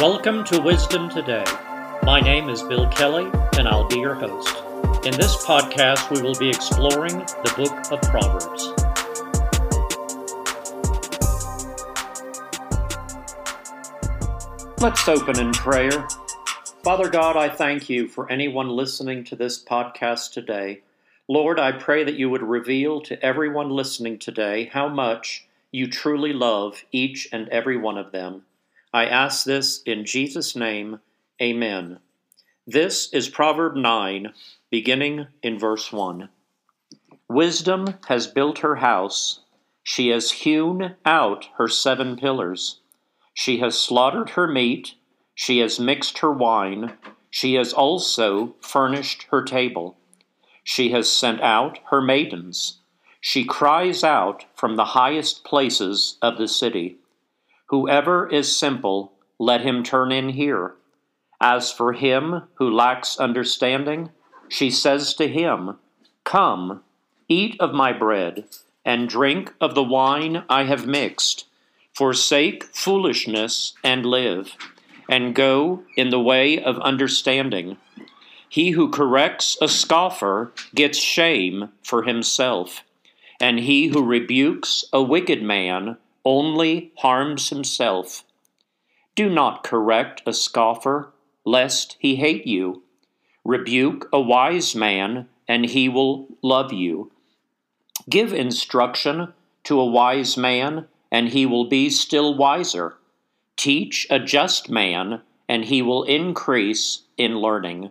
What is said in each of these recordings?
Welcome to Wisdom Today. My name is Bill Kelley, and I'll be your host. In this podcast, we will be exploring the book of Proverbs. Let's open in prayer. Father God, I thank you for anyone listening to this podcast today. Lord, I pray that you would reveal to everyone listening today how much you truly love each and every one of them. I ask this in Jesus' name. Amen. This is Proverb 9, beginning in verse 1. Wisdom has built her house. She has hewn out her seven pillars. She has slaughtered her meat. She has mixed her wine. She has also furnished her table. She has sent out her maidens. She cries out from the highest places of the city. Whoever is simple, let him turn in here. As for him who lacks understanding, she says to him, Come, eat of my bread, and drink of the wine I have mixed. Forsake foolishness and live, and go in the way of understanding. He who corrects a scoffer gets shame for himself, and he who rebukes a wicked man only harms himself. Do not correct a scoffer, lest he hate you. Rebuke a wise man, and he will love you. Give instruction to a wise man, and he will be still wiser. Teach a just man, and he will increase in learning.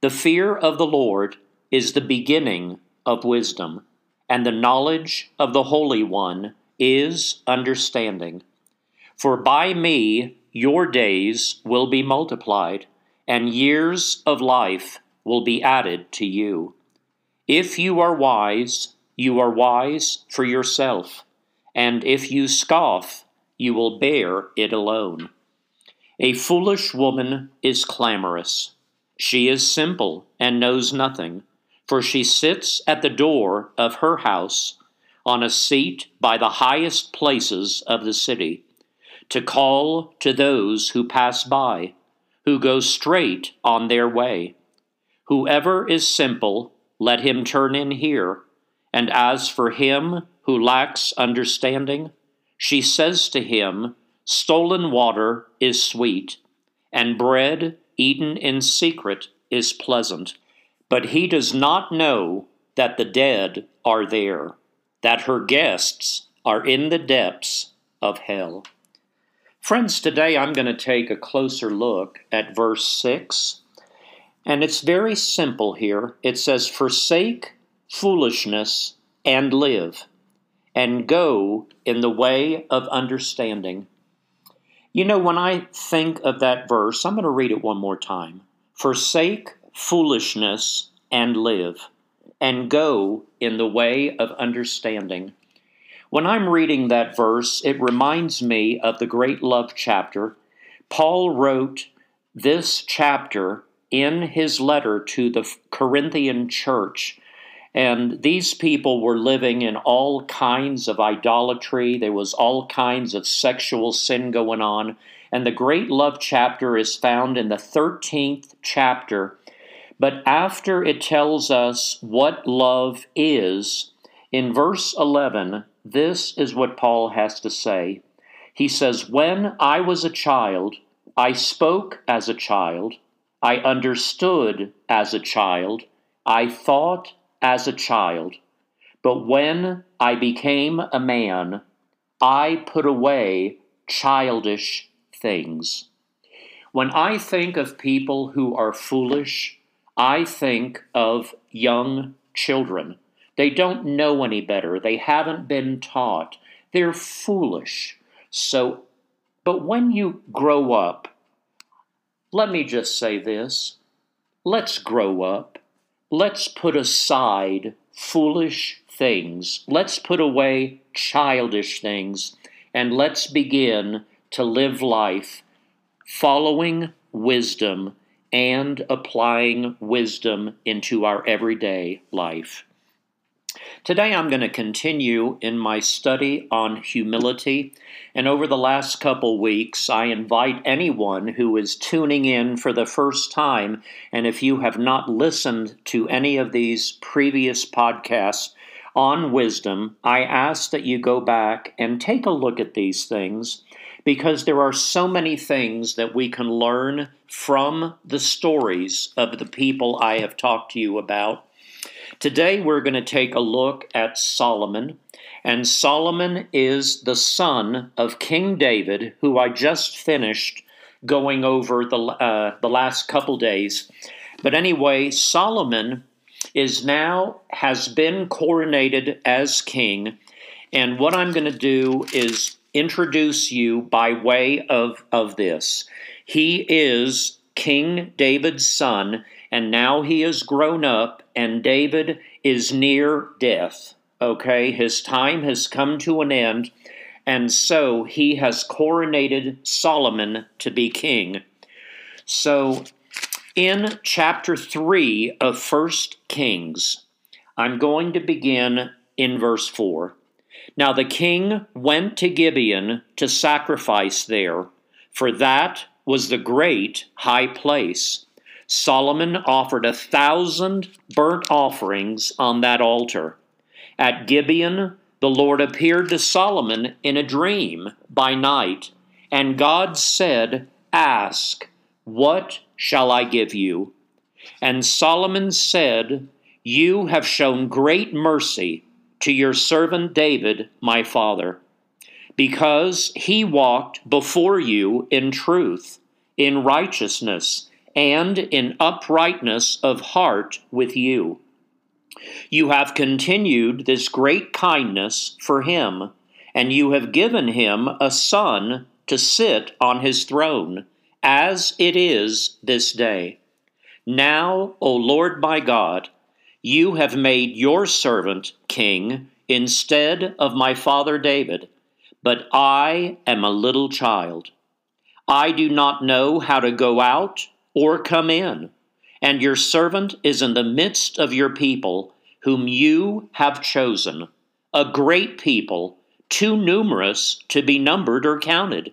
The fear of the Lord is the beginning of wisdom, and the knowledge of the Holy One is understanding. For by me your days will be multiplied, and years of life will be added to you. If you are wise, you are wise for yourself, and if you scoff, you will bear it alone. A foolish woman is clamorous. She is simple and knows nothing, for she sits at the door of her house on a seat by the highest places of the city, to call to those who pass by, who go straight on their way. Whoever is simple, let him turn in here. And as for him who lacks understanding, she says to him, Stolen water is sweet, and bread eaten in secret is pleasant. But he does not know that the dead are there that her guests are in the depths of hell. Friends, today I'm going to take a closer look at verse 6. And it's very simple here. It says, Forsake foolishness and live, and go in the way of understanding. You know, when I think of that verse, I'm going to read it one more time. Forsake foolishness and live and go in the way of understanding. When I'm reading that verse, it reminds me of the great love chapter. Paul wrote this chapter in his letter to the Corinthian church. And these people were living in all kinds of idolatry. There was all kinds of sexual sin going on. And the great love chapter is found in the 13th chapter but after it tells us what love is, in verse 11, this is what Paul has to say. He says, When I was a child, I spoke as a child, I understood as a child, I thought as a child. But when I became a man, I put away childish things. When I think of people who are foolish, I think of young children. They don't know any better. They haven't been taught. They're foolish. So, but when you grow up, let me just say this let's grow up. Let's put aside foolish things. Let's put away childish things. And let's begin to live life following wisdom and applying wisdom into our everyday life. Today I'm going to continue in my study on humility. And over the last couple weeks, I invite anyone who is tuning in for the first time, and if you have not listened to any of these previous podcasts on wisdom, I ask that you go back and take a look at these things because there are so many things that we can learn from the stories of the people I have talked to you about. Today we're going to take a look at Solomon. And Solomon is the son of King David, who I just finished going over the, uh, the last couple days. But anyway, Solomon is now has been coronated as king. And what I'm going to do is introduce you by way of, of this. He is King David's son, and now he is grown up, and David is near death. Okay, his time has come to an end, and so he has coronated Solomon to be king. So, in chapter 3 of First Kings, I'm going to begin in verse 4. Now the king went to Gibeon to sacrifice there, for that was the great high place. Solomon offered a thousand burnt offerings on that altar. At Gibeon, the Lord appeared to Solomon in a dream by night, and God said, Ask, what shall I give you? And Solomon said, You have shown great mercy to your servant David, my father, because he walked before you in truth, in righteousness, and in uprightness of heart with you. You have continued this great kindness for him, and you have given him a son to sit on his throne, as it is this day. Now, O Lord my God, you have made your servant king instead of my father David, but I am a little child. I do not know how to go out or come in, and your servant is in the midst of your people, whom you have chosen, a great people, too numerous to be numbered or counted.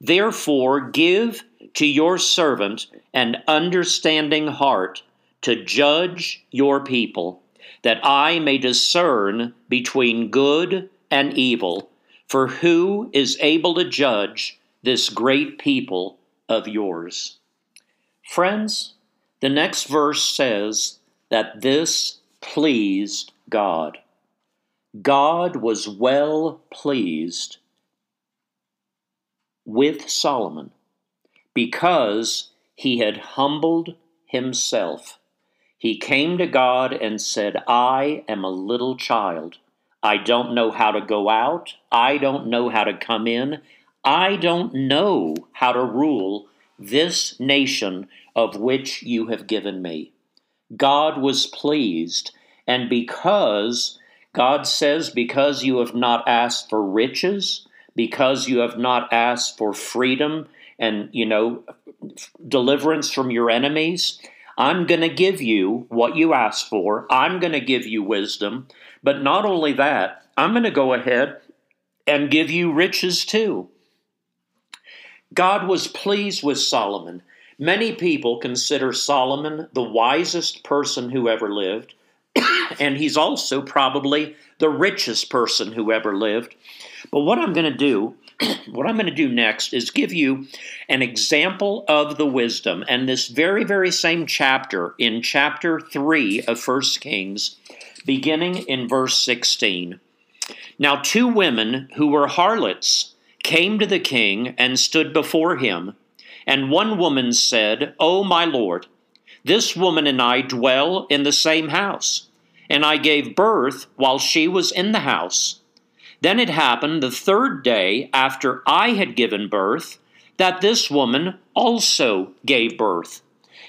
Therefore, give to your servant an understanding heart to judge your people, that I may discern between good and evil. For who is able to judge this great people of yours? Friends, the next verse says that this pleased God. God was well pleased with Solomon because he had humbled himself he came to God and said, I am a little child. I don't know how to go out. I don't know how to come in. I don't know how to rule this nation of which you have given me. God was pleased, and because God says, because you have not asked for riches, because you have not asked for freedom and, you know, deliverance from your enemies, I'm going to give you what you asked for. I'm going to give you wisdom. But not only that, I'm going to go ahead and give you riches too. God was pleased with Solomon. Many people consider Solomon the wisest person who ever lived, and he's also probably the richest person who ever lived. But what I'm going to do what I'm going to do next is give you an example of the wisdom. And this very, very same chapter, in chapter 3 of 1 Kings, beginning in verse 16. Now, two women who were harlots came to the king and stood before him. And one woman said, O my lord, this woman and I dwell in the same house, and I gave birth while she was in the house. Then it happened the third day after I had given birth that this woman also gave birth.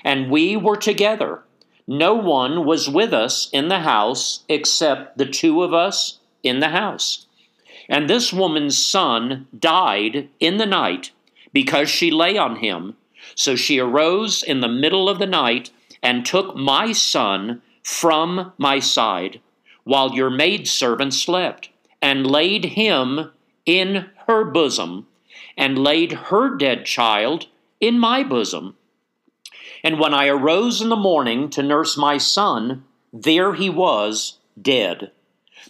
And we were together. No one was with us in the house except the two of us in the house. And this woman's son died in the night because she lay on him. So she arose in the middle of the night and took my son from my side while your maidservant slept, and laid him in her bosom, and laid her dead child in my bosom. And when I arose in the morning to nurse my son, there he was dead.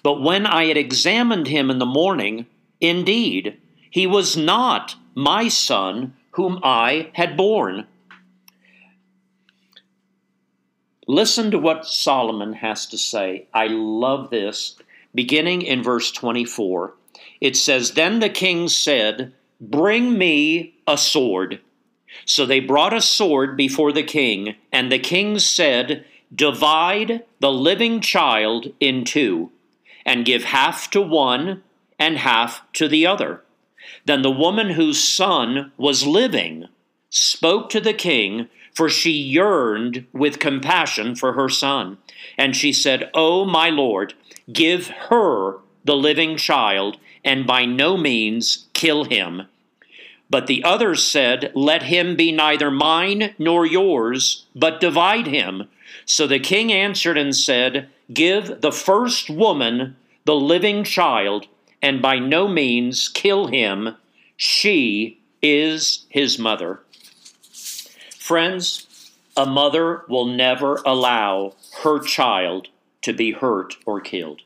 But when I had examined him in the morning, indeed, he was not my son whom I had born. Listen to what Solomon has to say. I love this. Beginning in verse 24, it says, Then the king said, Bring me a sword. So they brought a sword before the king, and the king said, Divide the living child in two, and give half to one and half to the other. Then the woman whose son was living spoke to the king, for she yearned with compassion for her son. And she said, O my lord, give her the living child, and by no means kill him. But the others said, Let him be neither mine nor yours, but divide him. So the king answered and said, Give the first woman the living child, and by no means kill him. She is his mother. Friends, a mother will never allow her child to be hurt or killed.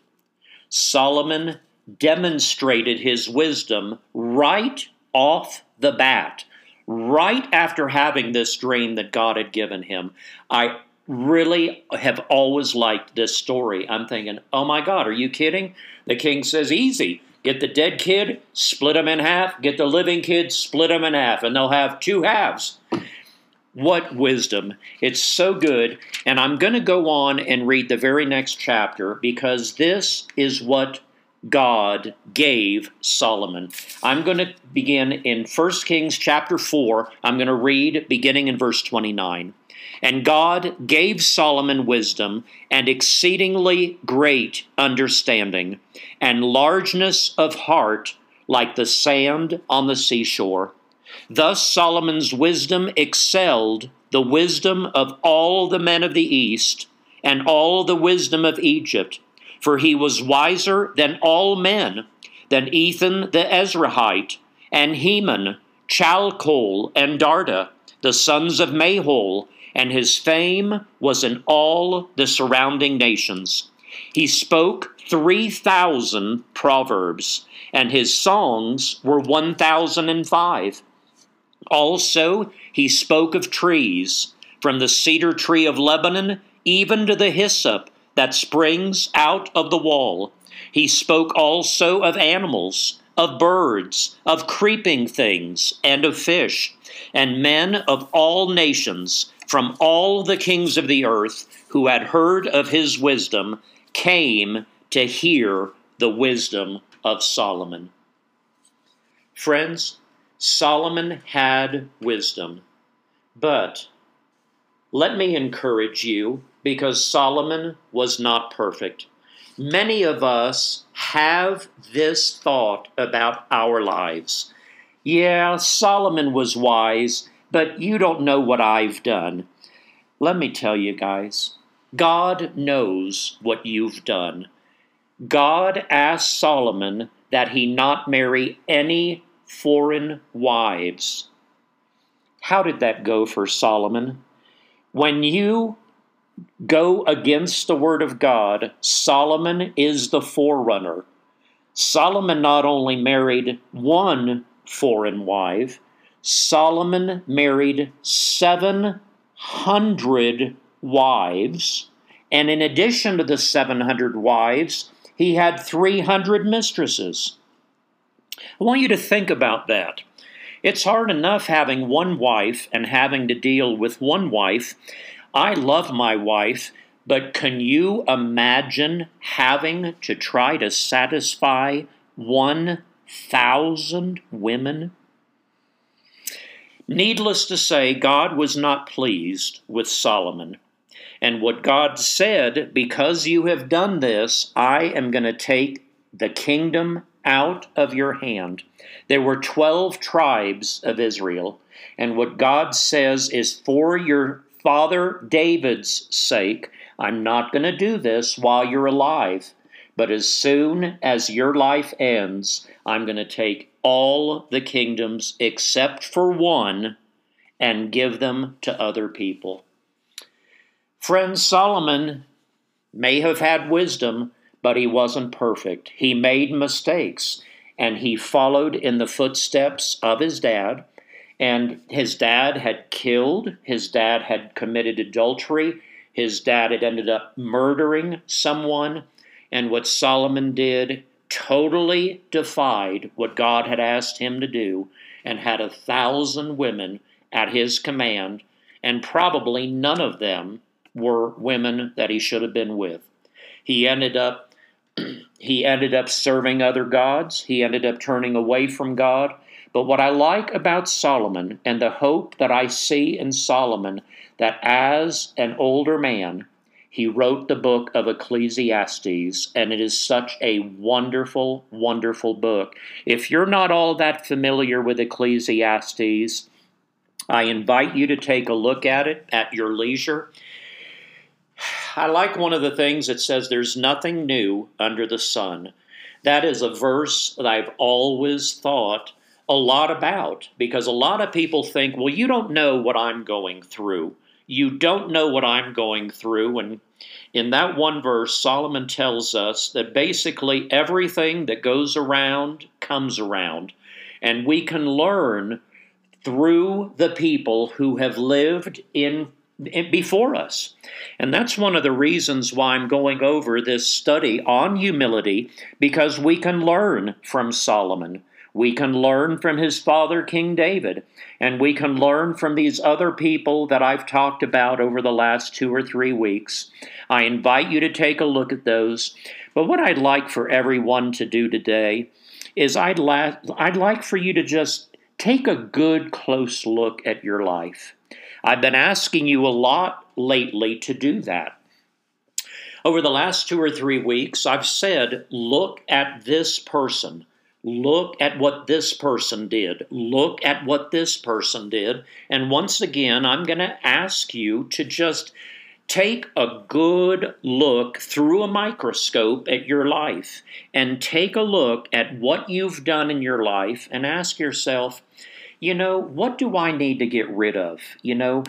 Solomon demonstrated his wisdom right off the bat, right after having this dream that God had given him. I really have always liked this story. I'm thinking, oh my God, are you kidding? The king says, easy. Get the dead kid, split them in half. Get the living kid, split them in half, and they'll have two halves. What wisdom. It's so good. And I'm going to go on and read the very next chapter because this is what God gave Solomon. I'm going to begin in 1 Kings chapter 4. I'm going to read beginning in verse 29. And God gave Solomon wisdom and exceedingly great understanding, and largeness of heart like the sand on the seashore. Thus Solomon's wisdom excelled the wisdom of all the men of the east and all the wisdom of Egypt, for he was wiser than all men, than Ethan the Ezrahite, and Heman, Chalcol, and Darda, the sons of Mahol, and his fame was in all the surrounding nations. He spoke 3,000 proverbs, and his songs were 1,005. Also, he spoke of trees, from the cedar tree of Lebanon even to the hyssop that springs out of the wall. He spoke also of animals, of birds, of creeping things, and of fish, and men of all nations from all the kings of the earth who had heard of his wisdom came to hear the wisdom of Solomon. Friends, Solomon had wisdom, but let me encourage you because Solomon was not perfect. Many of us have this thought about our lives. Yeah, Solomon was wise, but you don't know what I've done. Let me tell you guys, God knows what you've done. God asked Solomon that he not marry any foreign wives. How did that go for Solomon? When you go against the word of God, Solomon is the forerunner. Solomon not only married one foreign wife, Solomon married 700 wives, and in addition to the 700 wives, he had 300 mistresses. I want you to think about that. It's hard enough having one wife and having to deal with one wife. I love my wife, but can you imagine having to try to satisfy 1,000 women? Needless to say, God was not pleased with Solomon. And what God said, because you have done this, I am going to take the kingdom out of your hand. There were 12 tribes of Israel. And what God says is, for your father David's sake, I'm not going to do this while you're alive. But as soon as your life ends, I'm going to take all the kingdoms except for one and give them to other people. Friend Solomon may have had wisdom, but he wasn't perfect. He made mistakes, and he followed in the footsteps of his dad. And his dad had killed, his dad had committed adultery, his dad had ended up murdering someone. And what Solomon did totally defied what God had asked him to do and had a thousand women at his command, and probably none of them were women that he should have been with. He ended up he ended up serving other gods. He ended up turning away from God. But what I like about Solomon and the hope that I see in Solomon that as an older man, he wrote the book of Ecclesiastes, and it is such a wonderful, wonderful book. If you're not all that familiar with Ecclesiastes, I invite you to take a look at it at your leisure. I like one of the things that says there's nothing new under the sun. That is a verse that I've always thought a lot about because a lot of people think, well, you don't know what I'm going through. You don't know what I'm going through. And in that one verse, Solomon tells us that basically everything that goes around comes around. And we can learn through the people who have lived in before us. And that's one of the reasons why I'm going over this study on humility, because we can learn from Solomon. We can learn from his father, King David, and we can learn from these other people that I've talked about over the last two or three weeks. I invite you to take a look at those. But what I'd like for everyone to do today is I'd, la- I'd like for you to just take a good, close look at your life. I've been asking you a lot lately to do that. Over the last two or three weeks, I've said, look at this person. Look at what this person did. Look at what this person did. And once again, I'm going to ask you to just take a good look through a microscope at your life and take a look at what you've done in your life and ask yourself, you know, what do I need to get rid of? You know,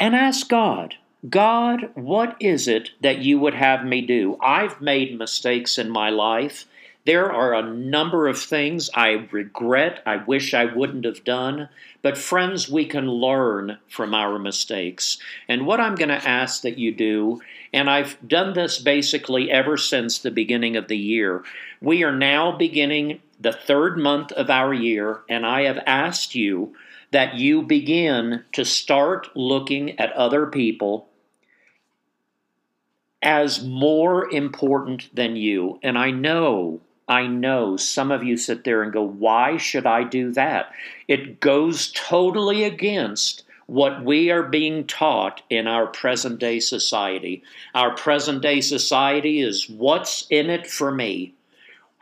and ask God, God, what is it that you would have me do? I've made mistakes in my life. There are a number of things I regret, I wish I wouldn't have done. But, friends, we can learn from our mistakes. And what I'm going to ask that you do, and I've done this basically ever since the beginning of the year, we are now beginning the third month of our year, and I have asked you that you begin to start looking at other people as more important than you. And I know, I know some of you sit there and go, why should I do that? It goes totally against what we are being taught in our present day society. Our present day society is what's in it for me?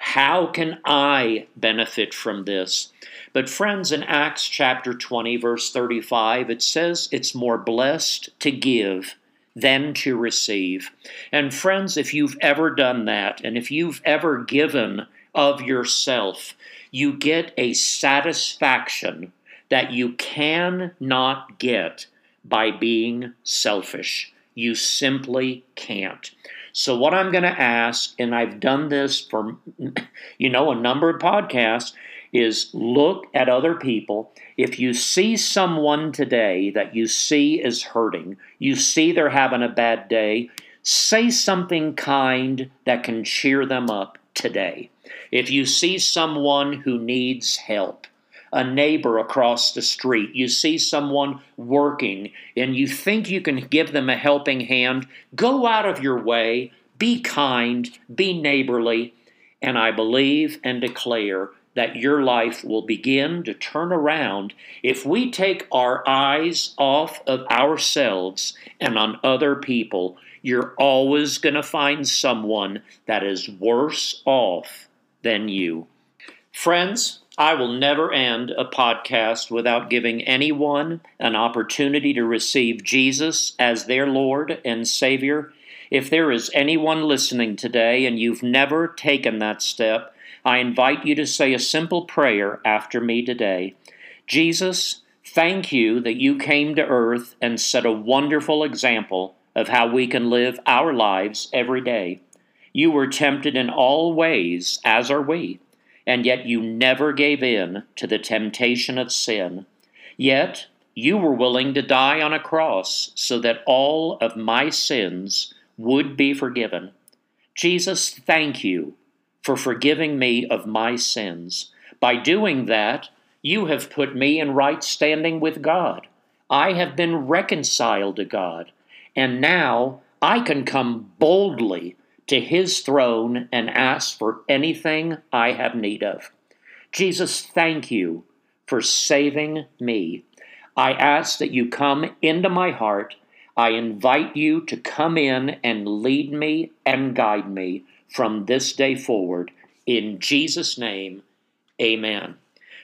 How can I benefit from this? But, friends, in Acts chapter 20, verse 35, it says it's more blessed to give than to receive. And, friends, if you've ever done that, and if you've ever given of yourself, you get a satisfaction that you cannot get by being selfish. You simply can't. So, what I'm going to ask, and I've done this for, you know, a number of podcasts, is look at other people. If you see someone today that you see is hurting, you see they're having a bad day, say something kind that can cheer them up today. If you see someone who needs help, a neighbor across the street, you see someone working, and you think you can give them a helping hand, go out of your way, be kind, be neighborly, and I believe and declare that your life will begin to turn around if we take our eyes off of ourselves and on other people. You're always going to find someone that is worse off than you. Friends, I will never end a podcast without giving anyone an opportunity to receive Jesus as their Lord and Savior. If there is anyone listening today and you've never taken that step, I invite you to say a simple prayer after me today. Jesus, thank you that you came to earth and set a wonderful example of how we can live our lives every day. You were tempted in all ways, as are we, and yet you never gave in to the temptation of sin. Yet you were willing to die on a cross so that all of my sins would be forgiven. Jesus, thank you for forgiving me of my sins. By doing that, you have put me in right standing with God. I have been reconciled to God, and now I can come boldly to his throne and ask for anything I have need of. Jesus, thank you for saving me. I ask that you come into my heart I invite you to come in and lead me and guide me from this day forward. In Jesus' name, amen.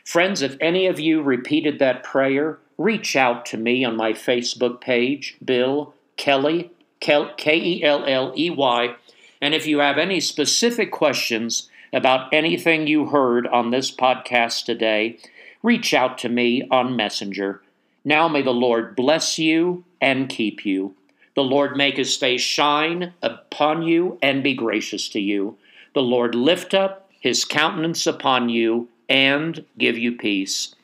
Friends, if any of you repeated that prayer, reach out to me on my Facebook page, Bill Kelley, K E L L E Y. And if you have any specific questions about anything you heard on this podcast today, reach out to me on Messenger. Now may the Lord bless you and keep you. The Lord make his face shine upon you and be gracious to you. The Lord lift up his countenance upon you and give you peace.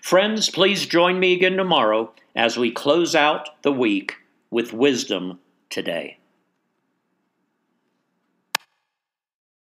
Friends, please join me again tomorrow as we close out the week with wisdom today.